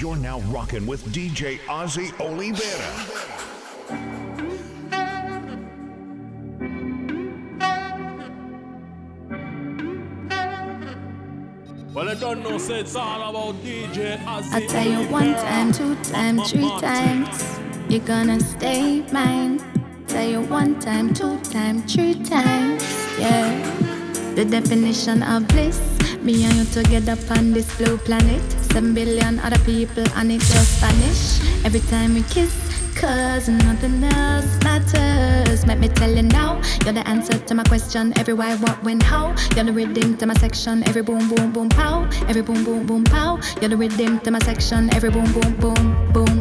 You're now rocking with DJ Ozzie Olivera. Well, I don't know, say it's all about DJ Ozzie. I tell you one time, two times, three times, you're gonna stay mine. Tell you one time, two times, three times, yeah. The definition of bliss, me and you together on this blue planet. Seven billion other people and it just vanish every time we kiss. Cause nothing else matters. Let me tell you now, you're the answer to my question. Every why, what, when, how. You're the rhythm to my section. Every boom, boom, boom, pow. Every boom, boom, boom, pow. You're the rhythm to my section. Every boom, boom, boom, boom,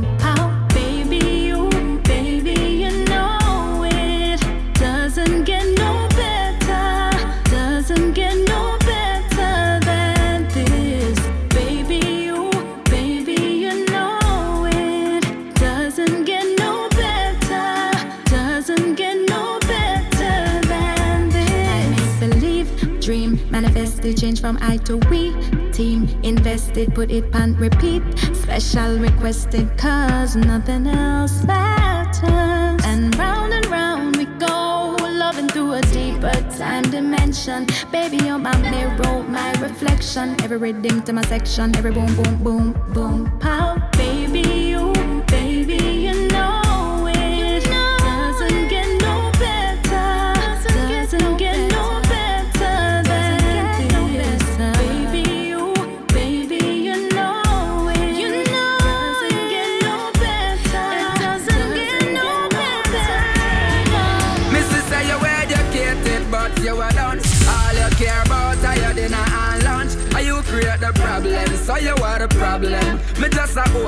the change from I to we. Team invested, put it on repeat. Special requested, cause nothing else matters. And round and round we go, loving through a deeper time dimension. Baby, you're my mirror, my reflection. Every rhythm to my section, every boom, boom, boom, boom, pow.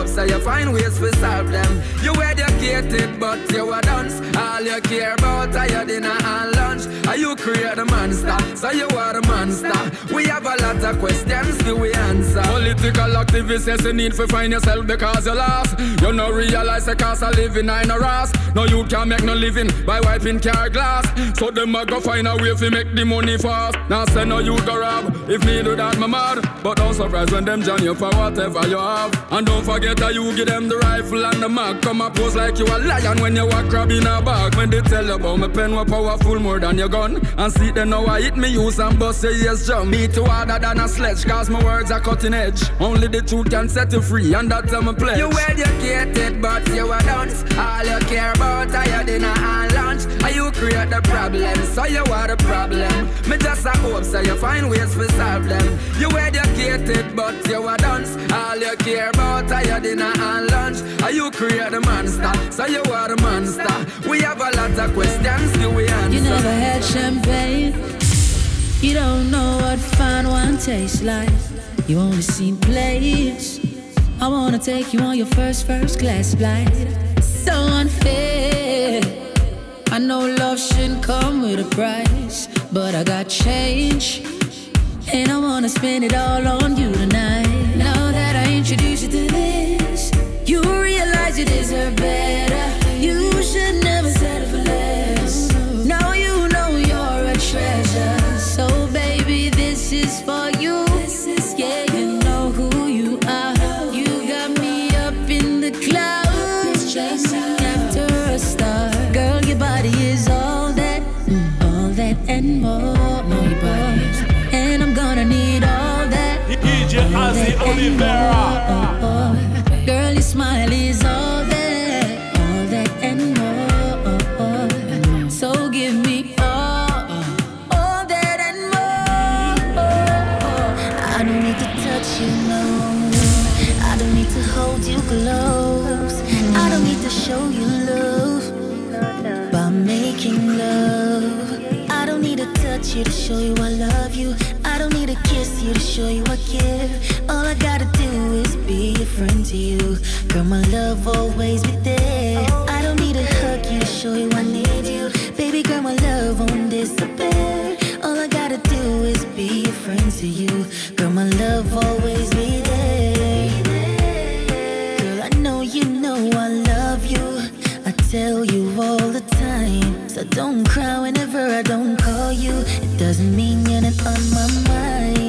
So you find ways to solve them. You educated, but you a dunce. All you care about are your dinner and lunch. Are you create a monster, so you are a monster. We have a lot of questions, do we answer? Political activists says you need to find yourself because you lost. You no realize the cost of living in a ras. No you can make no living by wiping car glass. So them a go find a way to make the money fast. Now say no you go rob. If me do that, my mad. But don't surprise when them join you for whatever you have. And don't forget that you give them the rifle and the mag. Come and pose like you a lion when you a crab in a bag. When they tell about my pen was powerful more than your gun. And see them now I hit me use and bust say yes jump. Me too harder than a sledge cause my words are cutting edge. Only the truth can set you free and that's my pledge. You educated, but you a dunce. All you care about are your dinner and lunch. Are you create the problem, so you are the problem. Me just a hope so you find ways to solve them. You educated, but you a dunce. All you care about are your dinner and lunch. Are you create the monster, so you are the monster. We have a lot of questions, we answer? You never had champagne. You don't know what fine wine tastes like. You only seen plays. I wanna take you on your first first class flight. So unfair. I know love shouldn't come with a price, but I got change. And I wanna spend it all on you tonight. DJ Ozzie Olivera. more. Girl, your smile is all that, all that and more. So give me all, all that and more. I don't need to touch you, no. I don't need to hold you close. I don't need to show you love by making love. I don't need to touch you to show you I love you. I don't need to kiss you to show you I care. All I gotta do is be a friend to you. Girl, my love always be there. I don't need to hug you to show you I need you. Baby girl, my love won't disappear. All I gotta do is be a friend to you. Girl, my love always be there. Girl, I know you know I love you. I tell you don't cry whenever I don't call you. It doesn't mean you're not on my mind.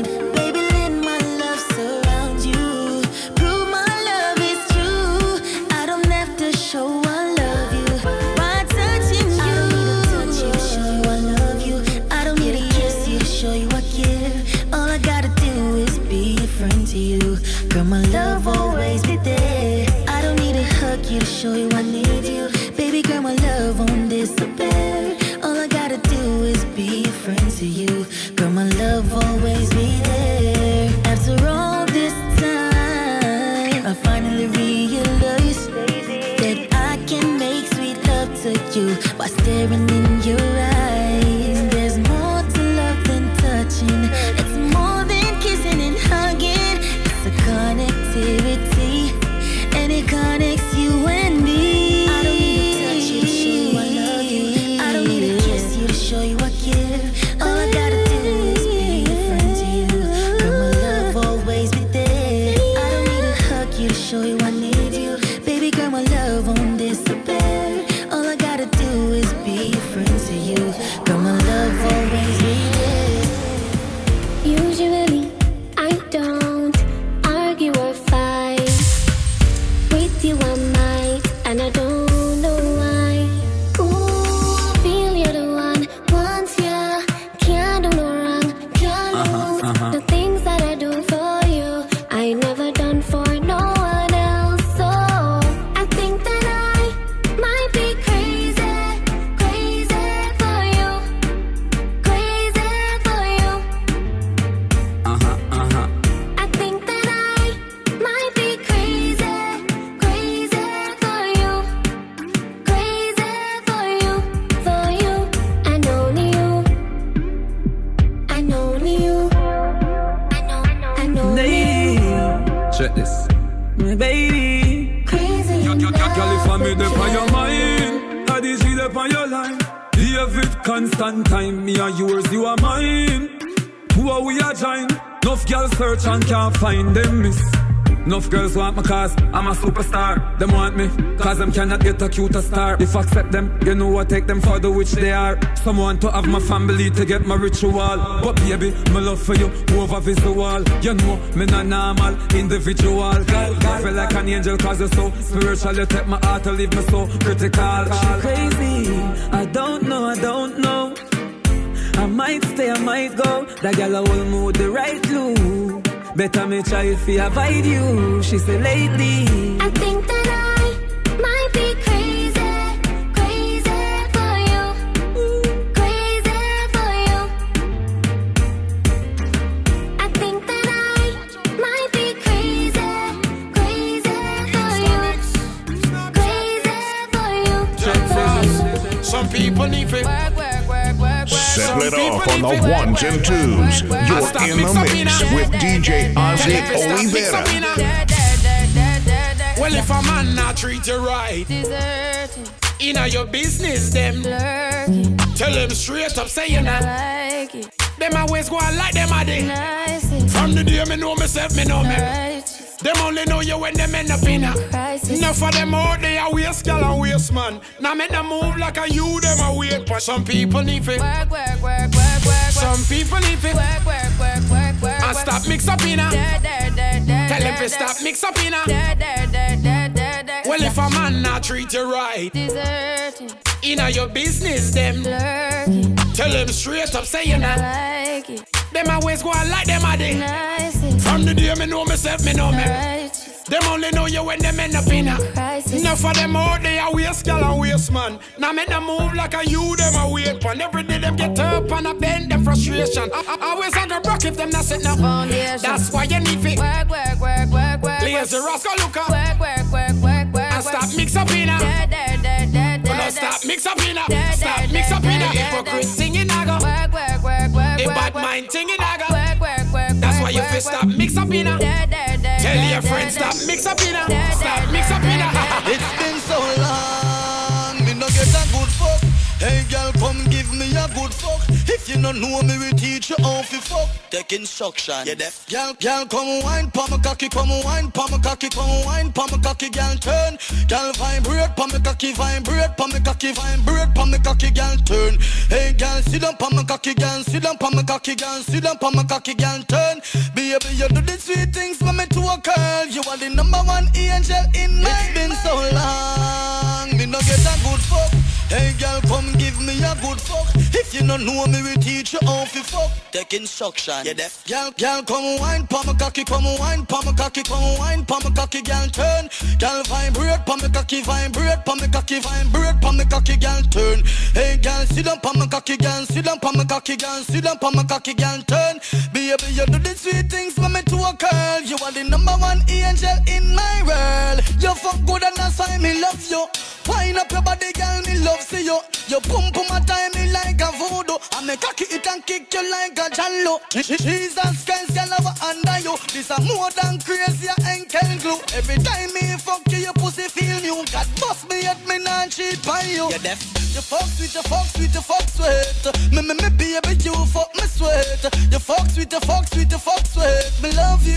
By staring in your eyes. Search and can't find them miss. Enough girls want me cause I'm a superstar. Them want me cause them cannot get a cuter star. If I accept them, you know I take them for the which they are. Someone to have my family to get my ritual. But baby, my love for you over visual. You know me not normal, individual. Girl, I feel like an angel cause you're so spiritual. You take my heart to leave me so critical. She Crazy. I don't know, I don't know. I might stay, I might go. That girl will move the right glue. Better me try if I avoid you. She said lately. I think that I might be crazy, crazy for you, crazy for you. I think that I might be crazy, crazy for you, crazy for you. Some people need to Work, work, work, work, work. Settle it off on the ones and twos. You're in the mix with DJ Ozzie Olivera. Well, if a man not treat you right, Deserting, in your business, them lurking, tell them straight up, say you not. like it, Them always go on like them a day. nice From the day me know myself, me know me. righteous, Them only know you when them end up in a. crisis. Enough of them out there waste gal and waste man. Now make them move like a you them a wait for. Some people need to. Work, work, work, work, work, Some people need to. work, work, work, work, work. stop mix up in Tell them to stop mix up in. Well, if a man not treat you right, Deserting, in your business, them lurking, tell them straight up, say you not. like it, Them always go on like them a day. From the day me know myself, me know me. righteous, Them only know you when them end up in a. crisis. Enough of them out there waste gal and waste man. Now make them move like a you them a wait for. Every day them get up and a bend them frustration. I, I, always on the rock if them not set up. Foundation. That's why you need fit. Work, work, work, work, work, Lazy rascal look up work, work, work, work, work, and stop mix up in a. Da, da, da, da, da, No stop mix up in a. Stop mix up in a. Hypocrite in a go. Work, work, work, work, A bad mind thing in a go. Work, work, work, That's why you work, fit stop mix up in a. Tell your friends stop mix up in a. Stop mix up in a. It's been so long, me no get a good fuck. Hey girl, If know me, we teach you how to fuck. Take instruction. You deaf? Girl, girl, come wine, pa me cocky, come wine, pa me cocky, come wine, pa me cocky, girl, turn. Girl, vibrate, pa me cocky, vibrate, pa me cocky, vibrate, pa me cocky, girl, turn. Hey girl, sit down, pa me cocky, girl, sit down, pa me cocky, girl, sit down, pa me cocky, girl, turn. Baby, you do the sweet things for me to a girl. You are the number one angel in my been so don't know me, we teach you how to fuck. Take instruction. Yeah, deaf. Girl, girl, come wine, pa my cocky, come wine, pa my cocky, come wine, pa my cocky, girl, turn. Girl, vibrate, pa my cocky, vibrate, pa my cocky, vibrate, pa my cocky, girl, turn. Hey, girl, sit down, pa my cocky, girl, sit down, pa my cocky, girl, sit down, pa my cocky, girl, turn. Baby, you do the sweet things for me to a girl. You are the number one angel in my world. You fuck good and that's why me love you. Wind up your body, girl, me love see you. You pump pum my time me like a voodoo. I me cocky it and kick you like a jallo. Jesus Christ, girl, I under you. This a more than crazy ankle glue. Every time me fuck you, your pussy feel new. God bust me at me not cheat by you. You deaf. You fuck sweet, you fuck sweet, you fuck sweet. Me me me baby, you fuck me sweat. You fuck sweet, you fuck sweet, you fuck sweat. Me love you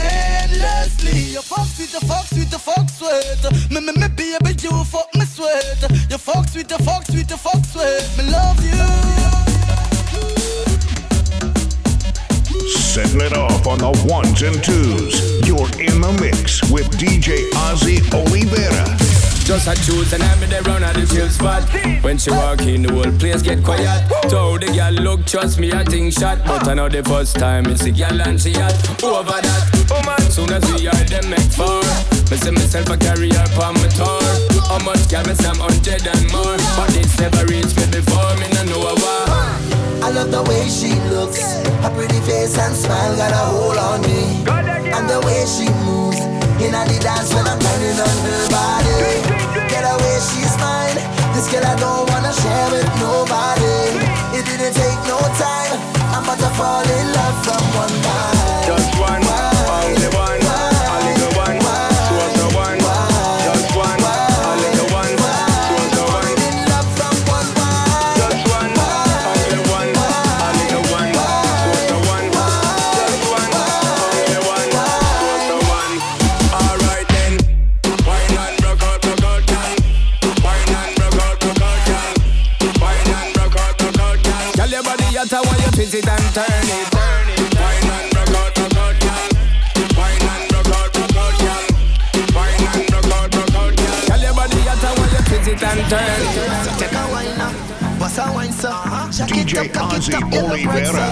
endlessly. You fuck sweet, you fuck sweet, you fuck sweat. Me me me baby, you fuck me sweat. You fuck sweet, you fuck sweet, you fuck sweat. Me love you. It off on the ones and twos. You're in the mix with DJ Ozzie Olivera. Just a choose and I'm in the run at the chill spot. When she walk in, the whole place get quiet. Told the girl, look, trust me, I think shot. But I know the first time it's a girl and she had over that. Oh man, soon as we are them make four. Me see myself a carry her on my tour. How much can some hundred and more? But this never reached me before, me no know what. I love the way she looks. Her pretty face and smile got a hold on me. And the way she moves in the dance when I'm grinding on her body. Get away, she's mine. This girl I don't wanna share with nobody. It didn't take no time. I'm about to fall in love from one night. It and turn it. Turn it. Wine and rock out, rock out, girl. Wine and rock out, rock out, girl. Wine and rock out, rock out, girl. Tell your body you while you twist it and turn it. Take a wine now. Bust a wine, so. DJ Ozzie Olivera,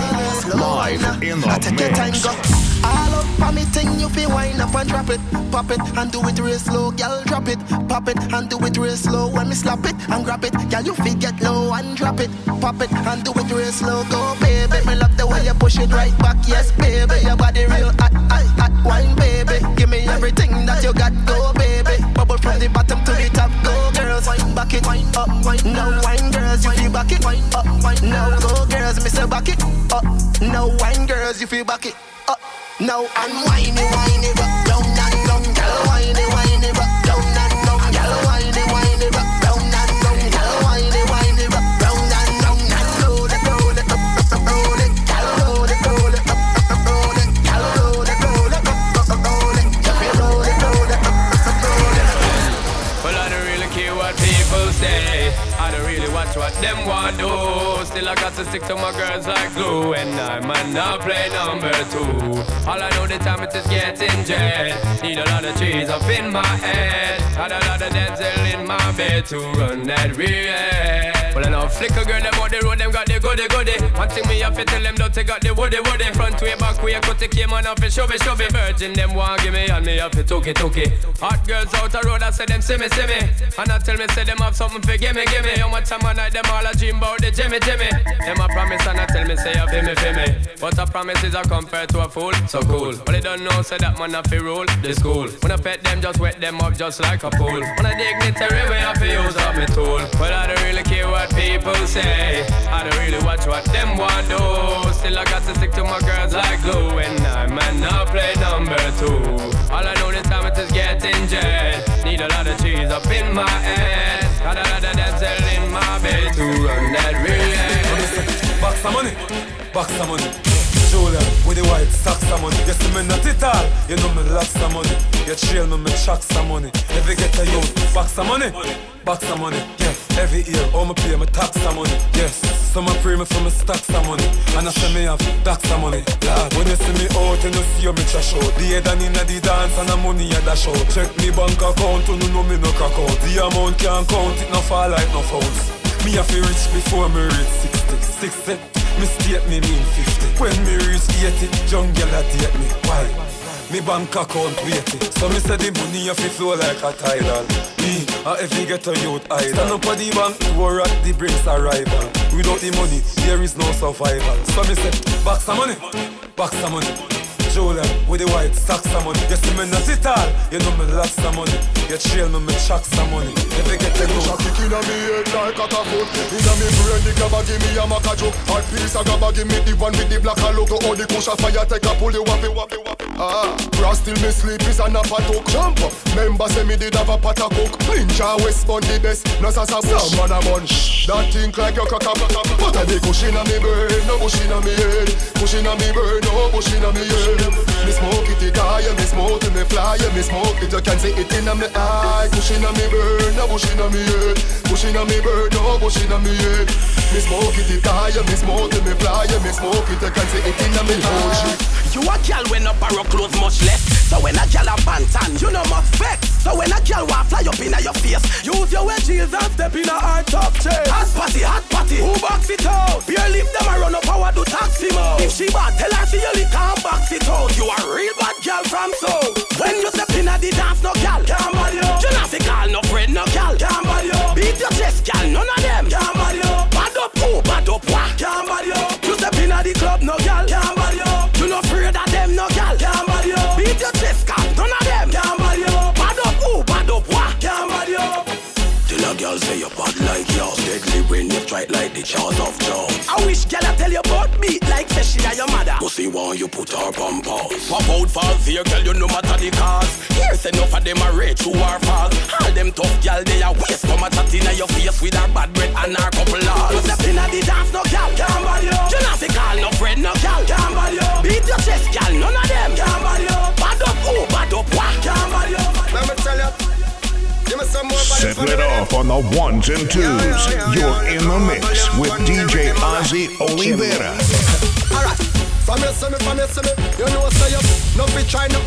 live in the mix. All up on me thing, you feel wind up and drop it, pop it and do it real slow, girl. Drop it, pop it and do it real slow. When me slap it and grab it, girl, you feel get low and drop it, pop it and do it real slow. Go, baby, me love the way you push it right back. Yes, baby, your body real hot, hot, hot. Wine, baby, give me everything that you got. Go, baby, bubble from the bottom to the top. Go, girls, wine back it, wine up, wine now. Wine girls, you feel back it, wine up, wine now. Go, girls, me say back it up. Now, wine girls, you feel back it up. Now I'm whiny, whiny, rock down and down, girl, whiny, whiny, stick to my girls like glue. And I might not play number two. All I know the time it is just getting jet. Need a lot of trees up in my head. Had a lot of dental in my bed to run that real. Well, I know flicker girl, them on the road, them got the goody goody. One thing me have to tell them, don't take got the woody woody. Front way, back way, cut the came on off and show me, show me. Virgin, them want give me, and me have to took it, took it. Hot girls out the road, I say them see me, see me. And I tell me, say them have something for give me, give me. How much time I night, them all a dream about the Jimmy, Jimmy. Them a promise, and I tell me, say you feel me, feel me. But a promise is a compared to a fool, so cool. But they don't know, say that man have to rule the school. When I pet them, just wet them up just like a pool. When I dignitary way, I feel use up my tool. But I don't really care what people say. I don't really watch what them want do. Still I got to stick to my girls like glue. And I might not play number two. All I know this time it is getting jet. Need a lot of cheese up in my head. Got a lot of dental in my bed to run that real. Box some money, box some money. Julia with the white socks some money. You see me not it all, you know me lots some money. You trail me, me chuck some money. If you get a youth, box some money, box some money. Yeah, every year, all me pay me tax some money. Yes, some pray me for me stack some money. And I say me have tax some money. Lord, when you see me out, you know see me trash out. The head and inna the dance and the money you dash out. Check me bank account, you know me no crack out. The amount can't count, it no fall like no phones. Me have to rich before me reach 60, 60. Mistake me mean 50. When me reach 80, young girl a date me. Why? Me bank account waiting. So me say the money have to flow like a tidal. Me, uh, if you get a youth idol. Stand up at the bank, door at the brink's arrival. Without the money, there is no survival. So me say, back some money, back some money. Julia with the white socks some money. You see me not it all, you know me lots some money. You trail me, me chuck some money. If you get the loot. Shot kick inna me head like a foot. Inna me brain, the gabba give me a maca joke. Hard piece of gabba give me the one with the black logo. All the kush fire take a pull the wappy wappy wappy. Ah, brass still me sleep is a nap talk. Jump up, member say me did have a pot of coke. Ninja West on the best, no sasa bush. Some man a munch, that think like your cock up. Put a big kush inna me brain, no bush inna me head. Kush inna me brain, no bush inna me head. Me smoke it, it high, me smoke it, me fly, me smoke it, you can see it in me eye. pushing on me burn, no pushing on me head. Push in me burn, no pushing on me head. Me smoke it, it high, me smoke it, me fly, me smoke it, you can see it in me eye. You a gal when up borrow clothes much less. So when a gal a bantan, you know must vex. So when a gal want fly up inna your face, use your wedges and step in a hard top chair. Hot party, hot party, who box it out? Beer leave them a run up power do taxi mode. If she bad, tell her she only can't box it out. You a real bad gal from so. When you step inna the dance, no gal can't body you. You not fi call no friend, no gal can't body you. Beat your chest, gal, none of them can't body you. Bad up, bad up, what can't body you. You step inna the club, no gal can't a girl say you bad like you Deadly when you strike like the jaws of Joe I wish gal I tell you about me like say she your mother. Pussy want you put her on pause Pop out false here, girl, you no matter the cause. Here's enough of them are rich who are false. All them tough gal, they are waste. Come a chat inna your face with her bad breath and her couple laws. You step inna the dance, no gal can't body you. You not fi call no friend, no gal can't body you. Beat your chest, gal, none of them can't body you. Bad up, who bad up, what can't body you. Let me tell you. Setting it off on the ones and twos. You're in the mix with DJ Ozzie Olivera. From you see me, from you see me, you know say No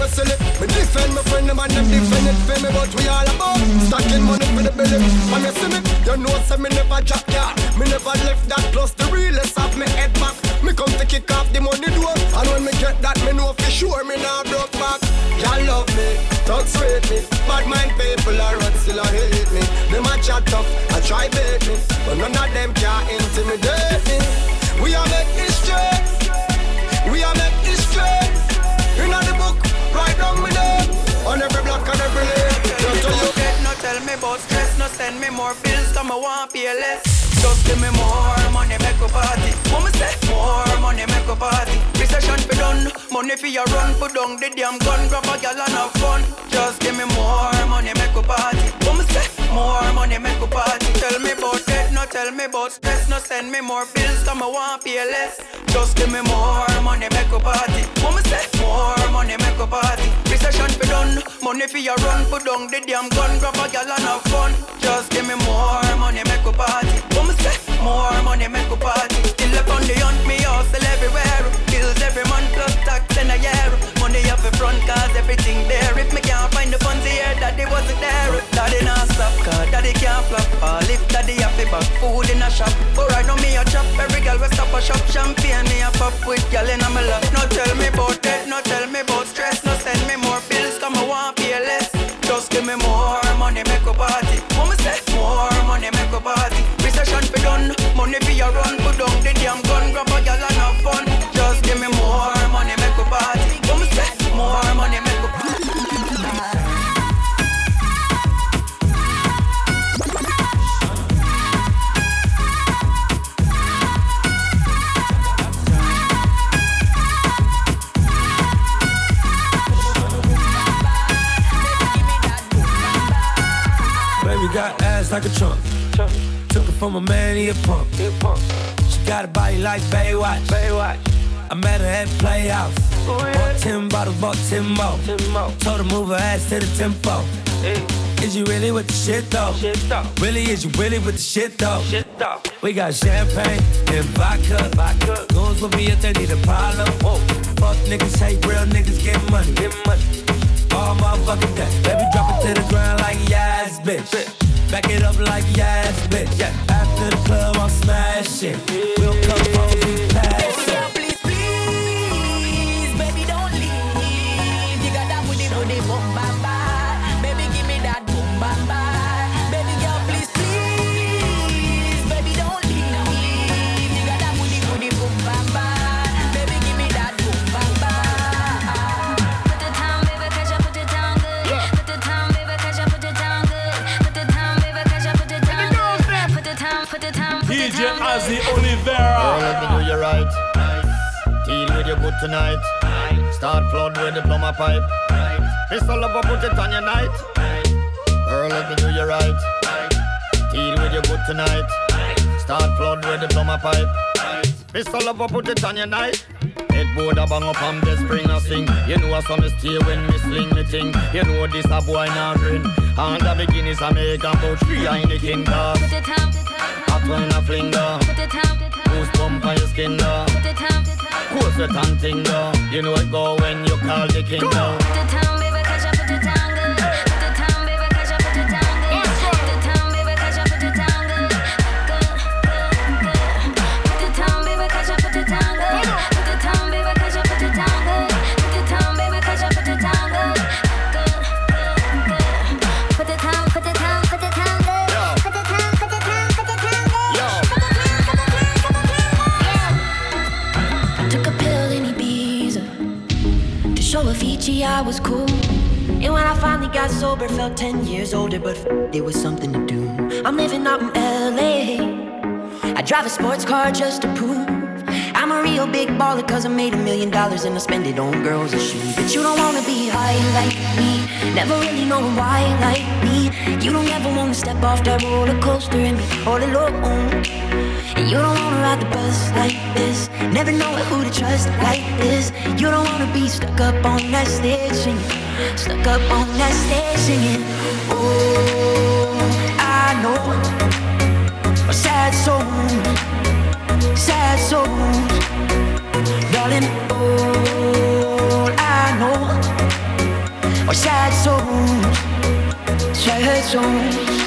silly. Me defend my friend, them defend it for me But we all about stacking money for the belly. From you see me, you know say me never drop Me never left that the realest of me head back Me come to kick off the money door. And when me get that, me know for sure me nah broke back. Y'all love me, thugs rate me. Bad mind people are run still a hate me. Them a chat tough, I try bait me. But none of them can intimidate me. We are make history we are make history In the book, right down with them On every block and every lane. Just tell you no tell me about stress, no send me more bills, come I want pay less. Just give me more money, make a party. Mama say more money, make a party. Recession be done, money for your run, put down the damn gun, grab a gal and have fun. Just give me more money, make a party. Mama say more money, make a party. Tell me about debt, no tell me about stress, no send me more bills, come I want pay less. Just give me more money, make a party. Mama say more money, make a party. Recession be done, money for your run, put down the damn gun, grab a gal and have fun. Just give me more money, make a party. Mama say more money, make a party. Still up on the hunt, me hustle everywhere. Bills every month plus tax in a year. Money up in front, cause everything there. If me can't find the funds here, daddy wasn't there. Daddy not stop, cause daddy can't flop. All if daddy have to back food in a shop. But right now me a chop, every girl we stop a shop. Champagne me a pop with girl in a me lap. No tell me about that, no tell me about stress. No send me more bills, come I want pay less. Just give me more money, make a party. From a man, he a punk. She got a body like Baywatch. Baywatch. I met her at Playhouse. Bought 10 bottles, bought 10 more. Told her move her ass to the tempo. Is you really with the shit though? Really, is you really with the shit though? We got champagne and vodka. vodka. Goons with me if they need a problem. Fuck niggas, hate real niggas, get money. Get money. All motherfucking day. Baby, drop it to the ground like yes, bitch. Back it up like yes, bitch. After the club, I'm smashing. We'll come home, Tonight. Start flood with the plumber pipe. Pistol up, put it on your night. Girl, let me do you right. Deal with your good tonight. Start flood with the plumber pipe. Pistol up, put it on your night. Headboard a bang up on the spring a sing. You know a sun stay when me sling the thing. You know this a boy now grin. And the beginnings a make a pouch behind the king dog. Hot when I fling dog. Goose bump on your skin dog. Cool ting dog. You know it go when you call the king. Got sober, felt 10 years older, but it was something to do. I'm living out in LA. I drive a sports car just to prove I'm a real big baller, cause I made a million dollars and I spend it on girls and shoes. But you don't wanna be high like me, never really knowing why like me. You don't ever wanna step off that roller coaster and be all alone. And you don't wanna ride the bus like this. Never know who to trust like this. You don't wanna be stuck up on that stage singing. Stuck up on that stage singing. Oh, I know. A sad soul. Sad soul. Darling, all I know. Are sad souls. Sad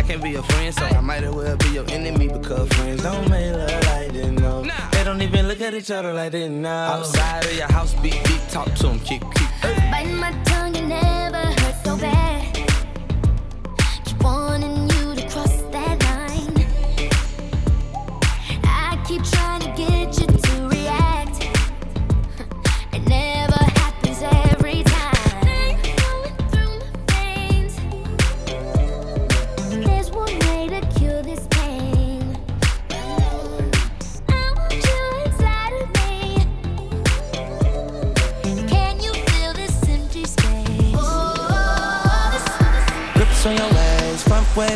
I can't be your friend, so I might as well be your enemy because friends don't make love like this, no. They don't even look at each other like this, no. Outside of your house, beat, beat, talk to them, keep, keep. Bite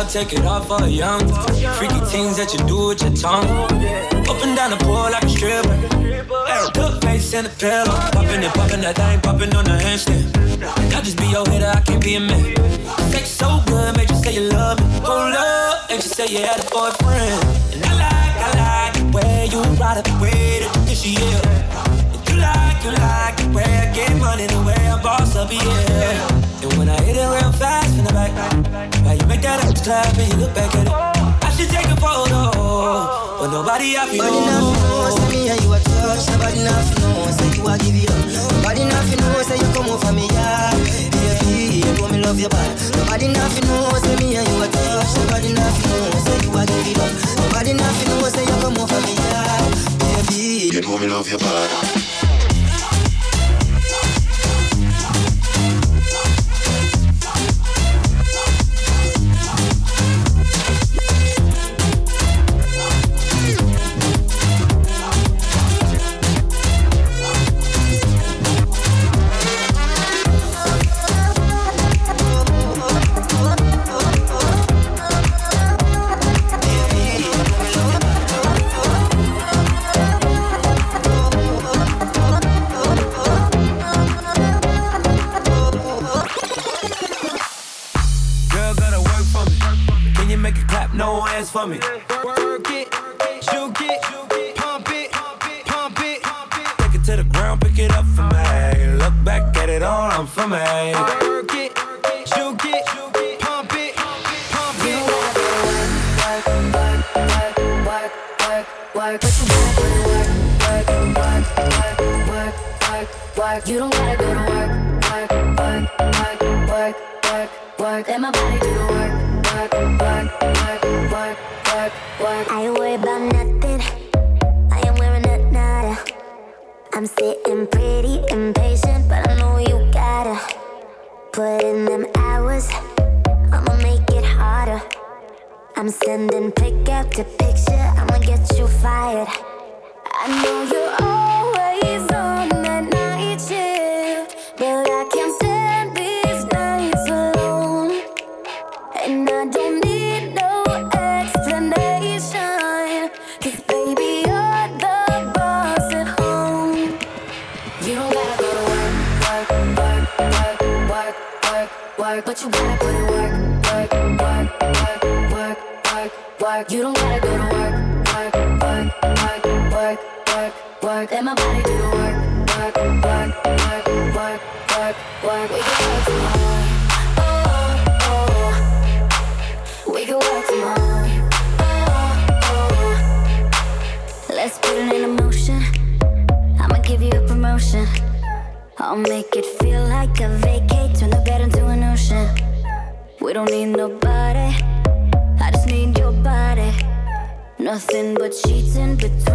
Girl, take it off for young. Freaky things that you do with your tongue. Up and down the pole like a stripper. Good face and a pillow. Popping and popping that thing, popping on the handstand. I just be your hitter, I can't be a man. Sex so good, make you say you love me. Hold up, make you say you had a boyfriend. And I like, I like the way you ride it, the way that you she is. You like, you like the way I get money, the way I boss up, yeah. I hit it real fast from the back, why you make that ass clap and you look back at it? I should take a photo, but nobody I feel. Nobody enough know, say me and you a touch. Nobody enough know, say you a give you up. Nobody enough know, say you come over me, yeah. Baby, you me love your body. Nobody enough know, say me and you a touch. Nobody enough know, say you a give it up. Nobody enough know, say you come over me, yeah. Baby, you know me love your body. Work. But you gotta go to work, work, work, work, work, work, work. You don't gotta go to work, work, work, work, work, work, work. Let my body do the work, work, work, work work, work, work. I ain't worried about nothing. I am wearing a nada. I'm sitting pretty impatient, but I know you gotta put in them hours. I'ma make it harder. I'm sending pick after picture. You. I know you're always on that night shift, but I can't stand these nights alone, and I don't need. work, but you gotta put in work, work, work, work, work, work, work. You don't gotta go to work, work, work. Let my body do the work, work, work, work, work, work, work. We can work tomorrow. Oh, oh. We can work tomorrow. Oh, oh. Let's put it in motion. I'ma give you a promotion. I'll make it feel like a vacate, turn the bed into an ocean. We don't need nobody, I just need your body. Nothing but sheets in between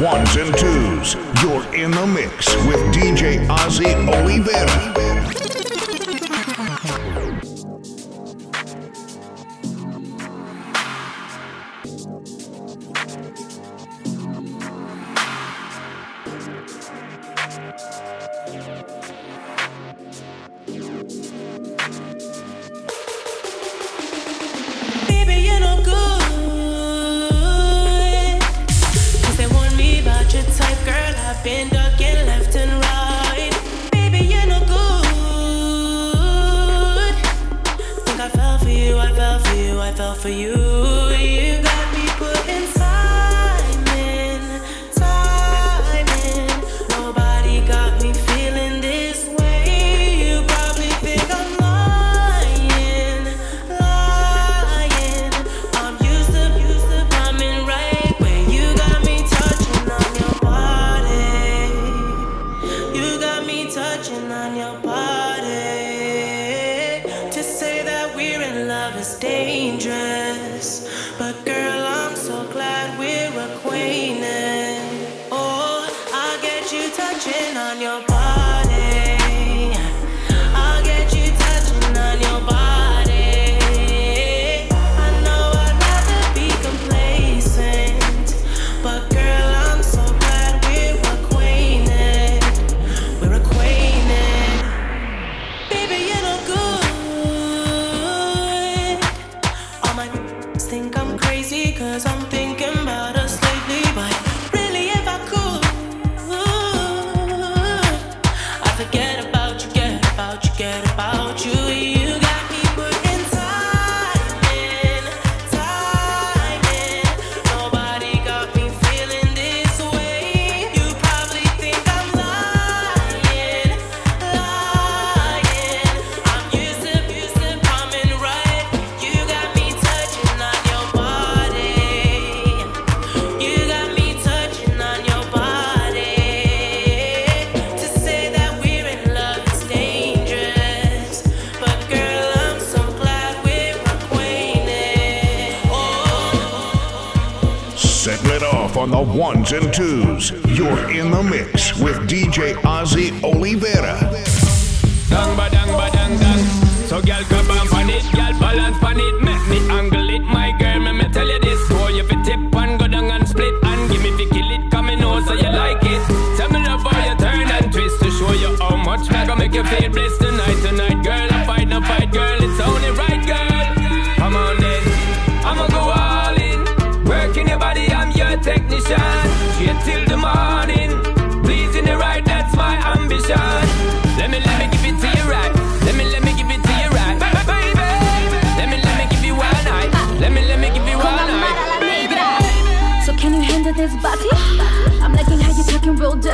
ones and twos. You're in the mix with DJ Ozzie Olivera. Ones and twos. You're in the mix with DJ Ozzie Olivera. Dang ba dang ba dang dang. So girl on pan it, girl balance pan it, make me angle it, my girl. Me me tell you this, fi tip and go down and split and give me fi kill it, come me know so you like it. Tell me love how you turn and twist to show you how much make you feel bliss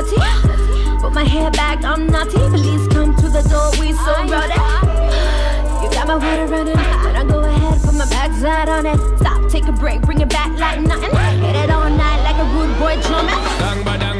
dirty. Put my hair back, I'm naughty. Please come to the door, we so rowdy. You got my water running, then I go ahead, put my backside on it. Stop, take a break, bring it back like nothing. Hit it all night like a rude boy drumming. Dang ba dang ba dang dang.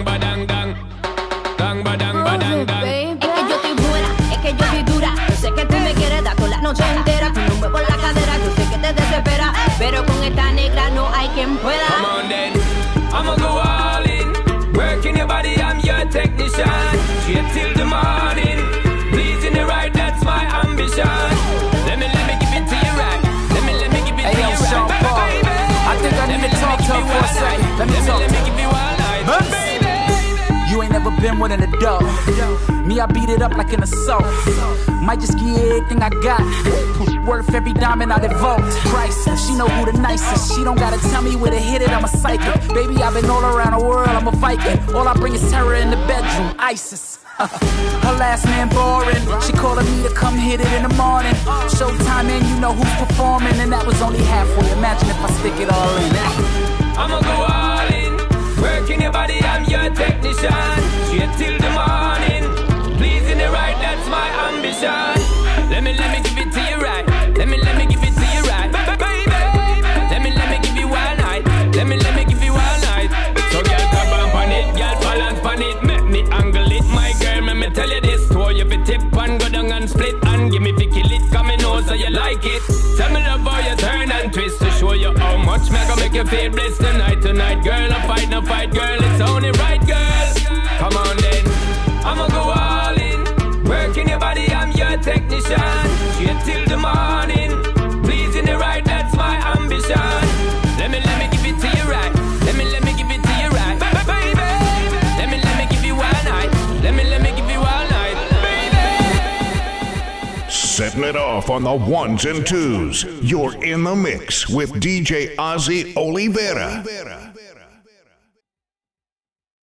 Never been with an adult. Me, I beat it up like an assault. Might just give everything I got. Worth every diamond I devote. Priceless, she know who the nicest. She don't gotta tell me where to hit it, I'm a psychic. Baby, I've been all around the world, I'm a Viking. All I bring is terror in the bedroom, ISIS. Uh, her last man boring. She calling me to come hit it in the morning. Showtime and you know who's performing, and that was only halfway. Imagine if I stick it all in. I'ma go all technician. Straight till the morning. Pleasing the right, that's my ambition. Let me let me give it to you right. Let me let me give it to you right, baby. Let me let me give you one night. Let me let me give you one night. So girl, grab on it, girl, balance pan it, make me angle it, my girl. Let me tell you this, throw you fi tip and go down and split and give me fi kill it, come in know so you like it. You feel tonight, tonight, girl. I fight, no fight, girl. It's only right, girl. Come on then, I'ma go all in. Working your body, I'm your technician. Straight till the morning. Pleasing the right, that's my ambition. Let me, let me setting it off on the ones and twos. You're in the mix with DJ Ozzie Olivera.